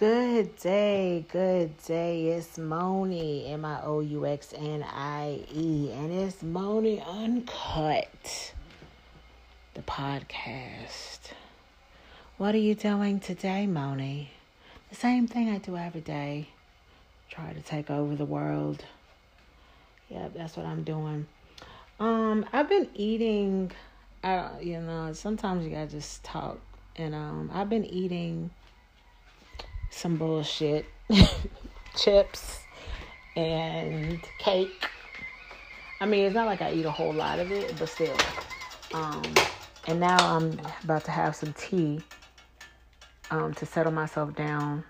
Good day, good day. It's Moni, M I O U X N I E, and it's Moni Uncut, the podcast. What are you doing today, Moni? The same thing I do every day. Try to take over the world. Yep, that's what I'm doing. Um, I've been eating. Uh, you know, sometimes you gotta just talk, and um, I've been eating some bullshit chips and cake. I mean, it's not like I eat a whole lot of it, but still. Um, and now I'm about to have some tea um, to settle myself down.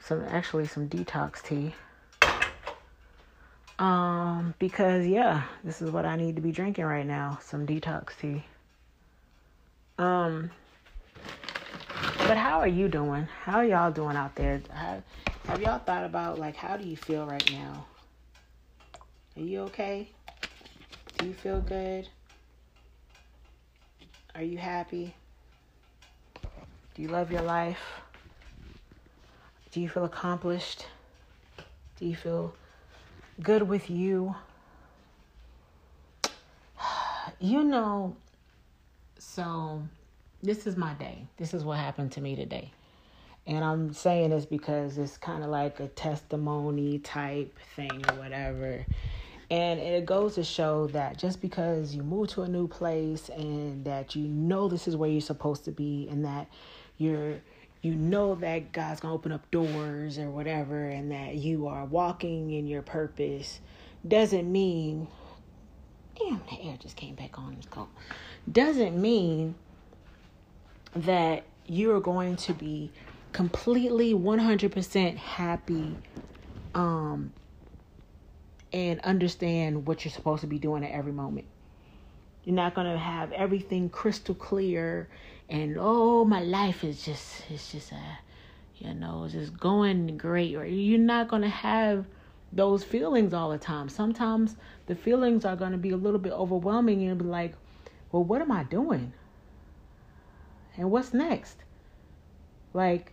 Some actually some detox tea. Um, because yeah, this is what I need to be drinking right now. Some detox tea. Um, but how are you doing? How are y'all doing out there? Have, have y'all thought about like how do you feel right now? Are you okay? Do you feel good? Are you happy? Do you love your life? Do you feel accomplished? Do you feel good with you? You know, so this is my day. This is what happened to me today. And I'm saying this because it's kind of like a testimony type thing or whatever. And it goes to show that just because you move to a new place and that you know this is where you're supposed to be and that you're you know that God's going to open up doors or whatever and that you are walking in your purpose doesn't mean damn the air just came back on this call. Doesn't mean that you're going to be completely 100% happy um and understand what you're supposed to be doing at every moment. You're not going to have everything crystal clear and oh my life is just it's just a uh, you know, it's just going great or you're not going to have those feelings all the time. Sometimes the feelings are going to be a little bit overwhelming and be like, "Well, what am I doing? And what's next? Like,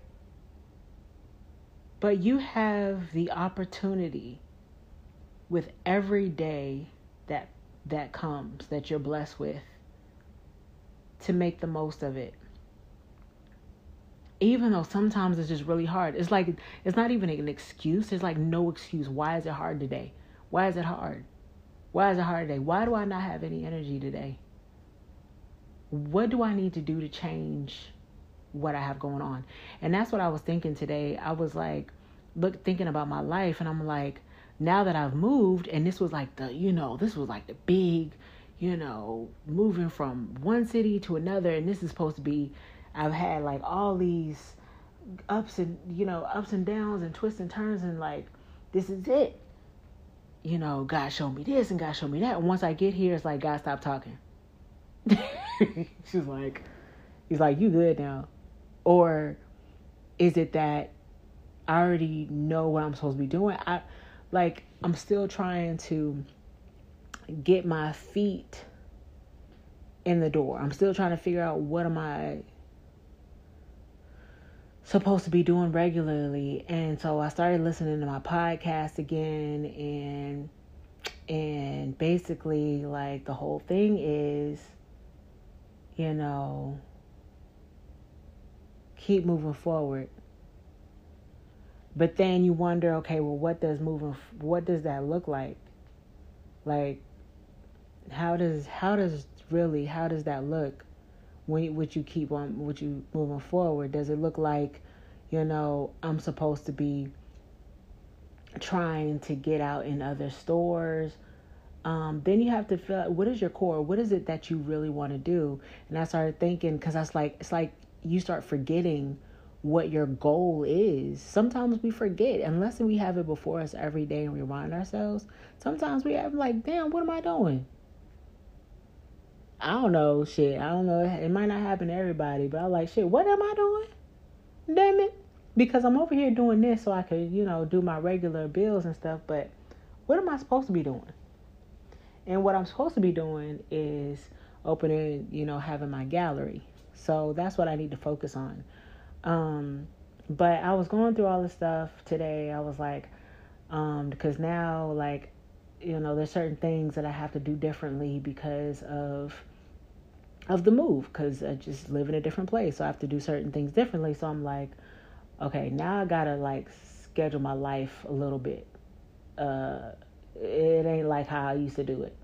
but you have the opportunity with every day that that comes that you're blessed with to make the most of it. Even though sometimes it's just really hard. It's like it's not even an excuse. It's like no excuse. Why is it hard today? Why is it hard? Why is it hard today? Why do i not have any energy today what do I need to do to change what I have going on? And that's what I was thinking today. I was like, look, thinking about my life, and I'm like, now that I've moved, and this was like the, you know, this was like the big, you know, moving from one city to another, and this is supposed to be, I've had like all these ups and, you know, ups and downs and twists and turns, and like, this is it. You know, God showed me this and God showed me that. And once I get here, it's like, God, stop talking. She's like, he's like, you good now? Or is it that I already know what I'm supposed to be doing? I like I'm still trying to get my feet in the door. I'm still trying to figure out what am I supposed to be doing regularly. And so I started listening to my podcast again and and basically like the whole thing is you know, keep moving forward. But then you wonder, okay, well, what does moving, what does that look like? Like, how does, how does really, how does that look when would you keep on, would you moving forward? Does it look like, you know, I'm supposed to be trying to get out in other stores? Um, then you have to feel what is your core? What is it that you really want to do? And i started thinking because that's like it's like you start forgetting what your goal is. Sometimes we forget unless we have it before us every day and remind ourselves sometimes we have like damn what am i doing? I don't know shit. I don't know. It might not happen to everybody but i'm like shit what am i doing? Damn it. Because i'm over here doing this so i could you know do my regular bills and stuff but what am i supposed to be doing and what I'm supposed to be doing is opening, you know, having my gallery. So that's what I need to focus on. Um, but I was going through all this stuff today. I was like, um, because now like, you know, there's certain things that I have to do differently because of of the move because I just live in a different place. So I have to do certain things differently. So I'm like, okay, now I gotta like schedule my life a little bit. Uh, it ain't like how I used to do it.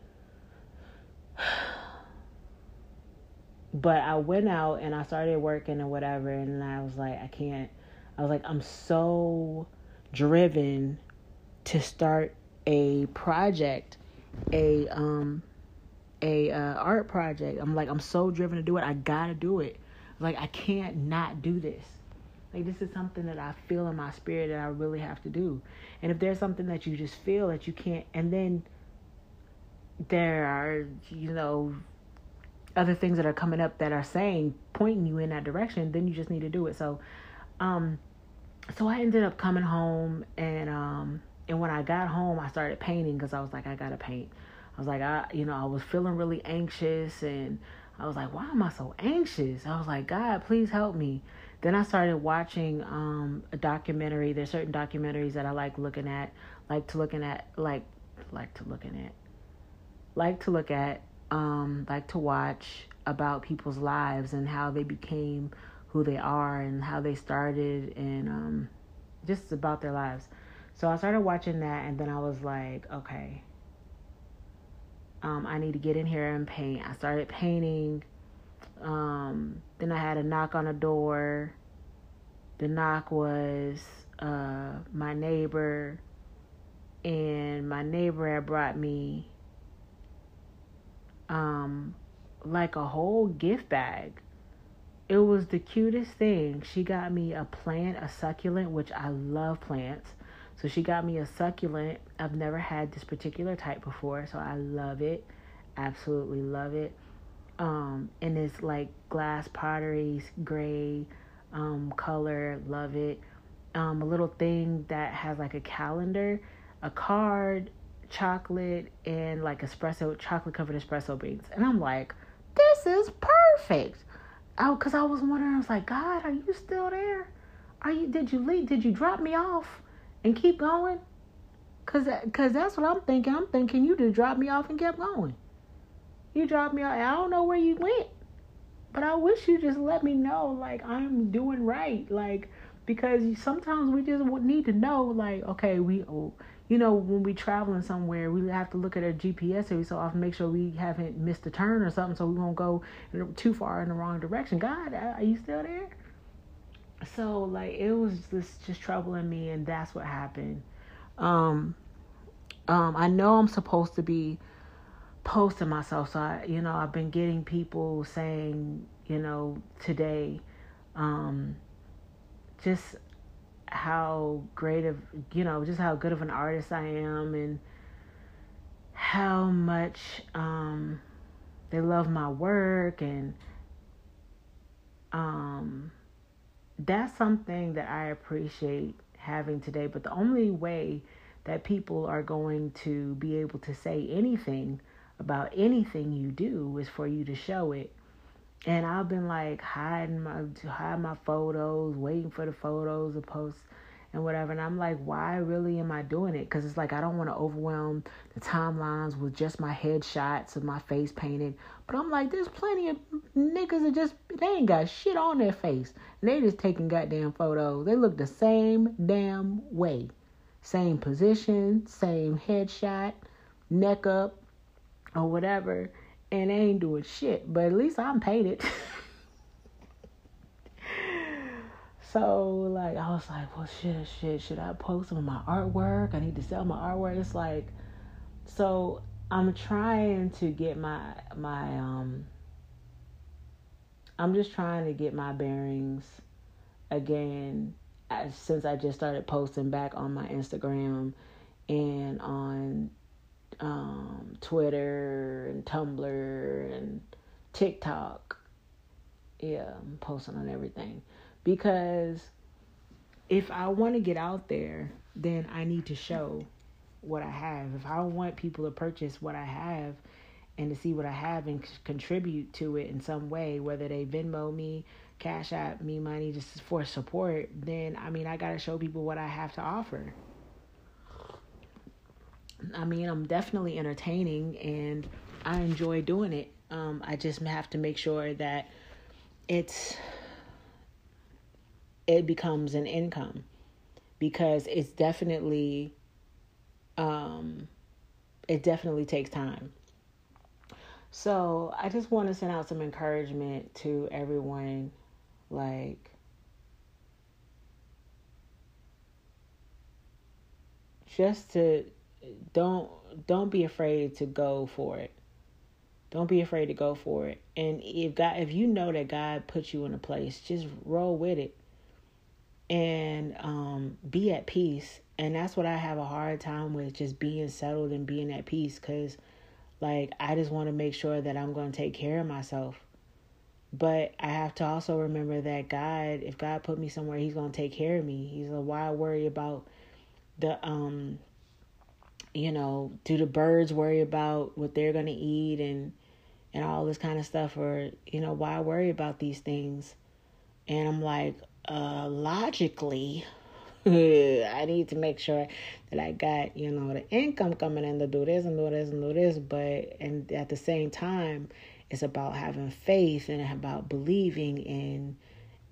But I went out and I started working or whatever, and I was like, I can't. I was like, I'm so driven to start a project, a um, a uh, art project. I'm like, I'm so driven to do it. I gotta do it. Like, I can't not do this. Like, this is something that I feel in my spirit that I really have to do. And if there's something that you just feel that you can't, and then there are, you know, other things that are coming up that are saying pointing you in that direction then you just need to do it. So um so i ended up coming home and um and when i got home i started painting because i was like i gotta paint. I was like i you know i was feeling really anxious and i was like why am i so anxious? I was like god please help me. Then i started watching um a documentary. There's certain documentaries that i like looking at like to looking at like like to looking at like to look at um, like to watch about people's lives and how they became who they are and how they started and um, just about their lives. So I started watching that and then I was like, okay, um, I need to get in here and paint. I started painting. Um, then I had a knock on the door. The knock was uh, my neighbor, and my neighbor had brought me um, like a whole gift bag. It was the cutest thing. She got me a plant, a succulent, which I love plants. So she got me a succulent. I've never had this particular type before, so I love it. Absolutely love it. Um, and it's like glass pottery, gray um, color. Love it. Um, a little thing that has like a calendar, a card, chocolate and like espresso, chocolate covered espresso beans. And I'm like, this is perfect. Oh, cause I was wondering, I was like, God, are you still there? Are you? Did you leave? Did you drop me off and keep going? Cause, cause that's what I'm thinking. I'm thinking you just dropped me off and kept going. You dropped me off. I don't know where you went, but I wish you just let me know, like I'm doing right, like because sometimes we just need to know, like, okay, we. Oh, you know, when we traveling somewhere, we have to look at our GPS every so often, make sure we haven't missed a turn or something, so we won't go too far in the wrong direction. God, are you still there? So like it was just just troubling me, and that's what happened. Um, um, I know I'm supposed to be posting myself, so I, you know, I've been getting people saying, you know, today, um, just how great of you know just how good of an artist I am and how much um, they love my work and um, that's something that I appreciate having today. But the only way that people are going to be able to say anything about anything you do is for you to show it and I've been like hiding my hide my photos, waiting for the photos to post and whatever. And I'm like, why really am I doing it? Because it's like I don't want to overwhelm the timelines with just my headshots of my face painted. But I'm like, there's plenty of niggas that just they ain't got shit on their face, and they just taking goddamn photos. They look the same damn way, same position, same headshot, neck up, or whatever and they ain't doing shit. But at least I'm painted. so like I was like, well shit, shit, should I post some of my artwork? I need to sell my artwork. It's like so I'm trying to get my my um I'm just trying to get my bearings again since I just started posting back on my Instagram and on um, Twitter and Tumblr and TikTok. Yeah, I'm posting on everything because if I want to get out there, then I need to show what I have. If I want people to purchase what I have and to see what I have and c- contribute to it in some way, whether they Venmo me, Cash App me money just for support, then I mean, I got to show people what I have to offer. I mean, I'm definitely entertaining and I enjoy doing it. Um, I just have to make sure that it's it becomes an income because it's definitely um it definitely takes time. So, I just want to send out some encouragement to everyone like just to don't don't be afraid to go for it. Don't be afraid to go for it. And if God if you know that God put you in a place, just roll with it. And um be at peace. And that's what I have a hard time with just being settled and being at peace cuz like I just want to make sure that I'm going to take care of myself. But I have to also remember that God, if God put me somewhere, He's going to take care of me. He's like, why worry about the um you know, do the birds worry about what they're going to eat and and all this kind of stuff or you know, why worry about these things? And I'm like, uh logically, I need to make sure that I got, you know, the income coming in to do this and do this and do this, but and at the same time, it's about having faith and about believing in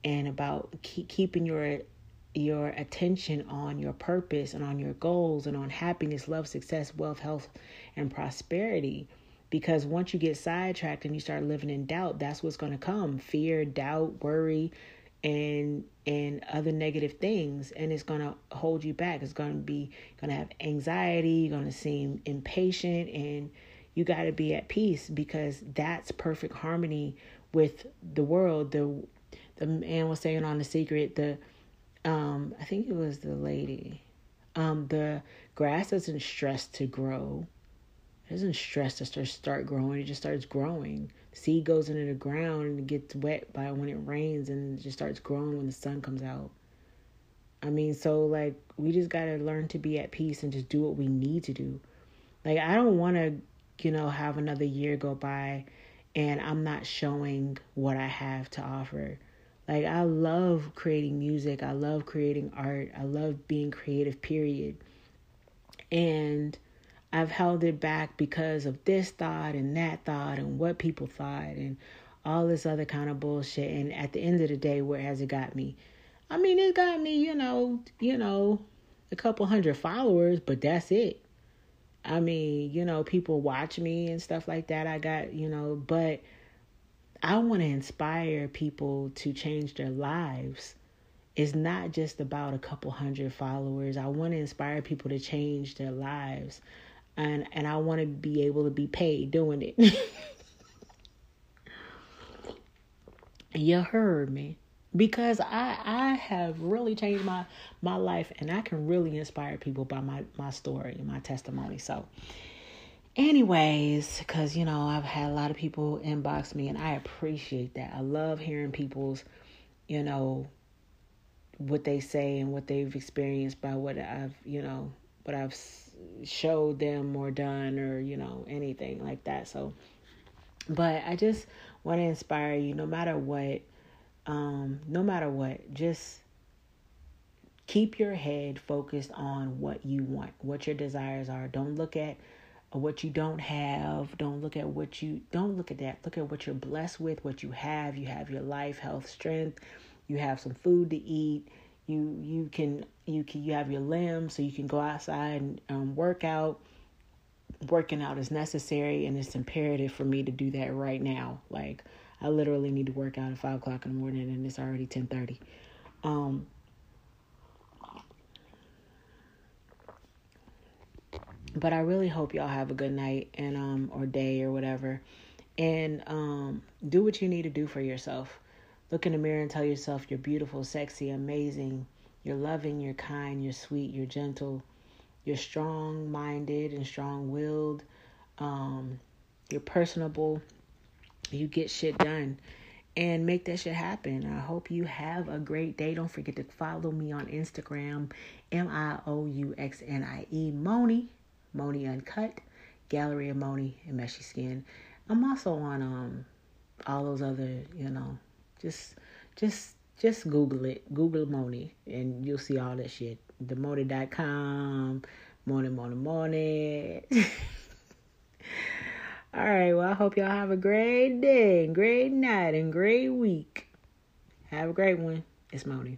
and about keep, keeping your your attention on your purpose and on your goals and on happiness, love, success, wealth, health, and prosperity. Because once you get sidetracked and you start living in doubt, that's what's going to come. Fear, doubt, worry, and and other negative things. And it's going to hold you back. It's going to be going to have anxiety. You're going to seem impatient. And you got to be at peace because that's perfect harmony with the world. The the man was saying on the secret the um, I think it was the lady. Um, the grass doesn't stress to grow. It doesn't stress to start growing. It just starts growing. Seed goes into the ground and it gets wet by when it rains and it just starts growing when the sun comes out. I mean, so like we just gotta learn to be at peace and just do what we need to do. Like I don't want to, you know, have another year go by and I'm not showing what I have to offer. Like I love creating music. I love creating art. I love being creative, period. And I've held it back because of this thought and that thought and what people thought and all this other kind of bullshit. And at the end of the day, where has it got me? I mean, it got me, you know, you know, a couple hundred followers, but that's it. I mean, you know, people watch me and stuff like that. I got, you know, but I want to inspire people to change their lives. It's not just about a couple hundred followers. I want to inspire people to change their lives. And and I want to be able to be paid doing it. you heard me. Because I I have really changed my my life and I can really inspire people by my my story and my testimony. So anyways because you know i've had a lot of people inbox me and i appreciate that. I love hearing people's you know what they say and what they've experienced by what i've you know what i've showed them or done or you know anything like that so. But i just want to inspire you no matter what um no matter what just keep your head focused on what you want what your desires are. Don't look at what you don't have. Don't look at what you don't look at that. Look at what you're blessed with, what you have. You have your life, health, strength. You have some food to eat. You you can you can you have your limbs, so you can go outside and um, work out. Working out is necessary, and it's imperative for me to do that right now. Like I literally need to work out at five o'clock in the morning, and it's already ten thirty. Um, but I really hope y'all have a good night and um or day or whatever. And um do what you need to do for yourself. Look in the mirror and tell yourself you're beautiful, sexy, amazing. You're loving, you're kind, you're sweet, you're gentle. You're strong-minded and strong-willed. Um you're personable. You get shit done and make that shit happen. I hope you have a great day. Don't forget to follow me on Instagram, M I O U X N I E, Moni. Moni Uncut. Gallery of Moni and Meshy Skin. I'm also on um all those other, you know, just just just Google it. Google Moni and you'll see all that shit. The Demoni.com, morning, morning, Moni. all right, well I hope y'all have a great day, great night, and great week. Have a great one. It's Moni.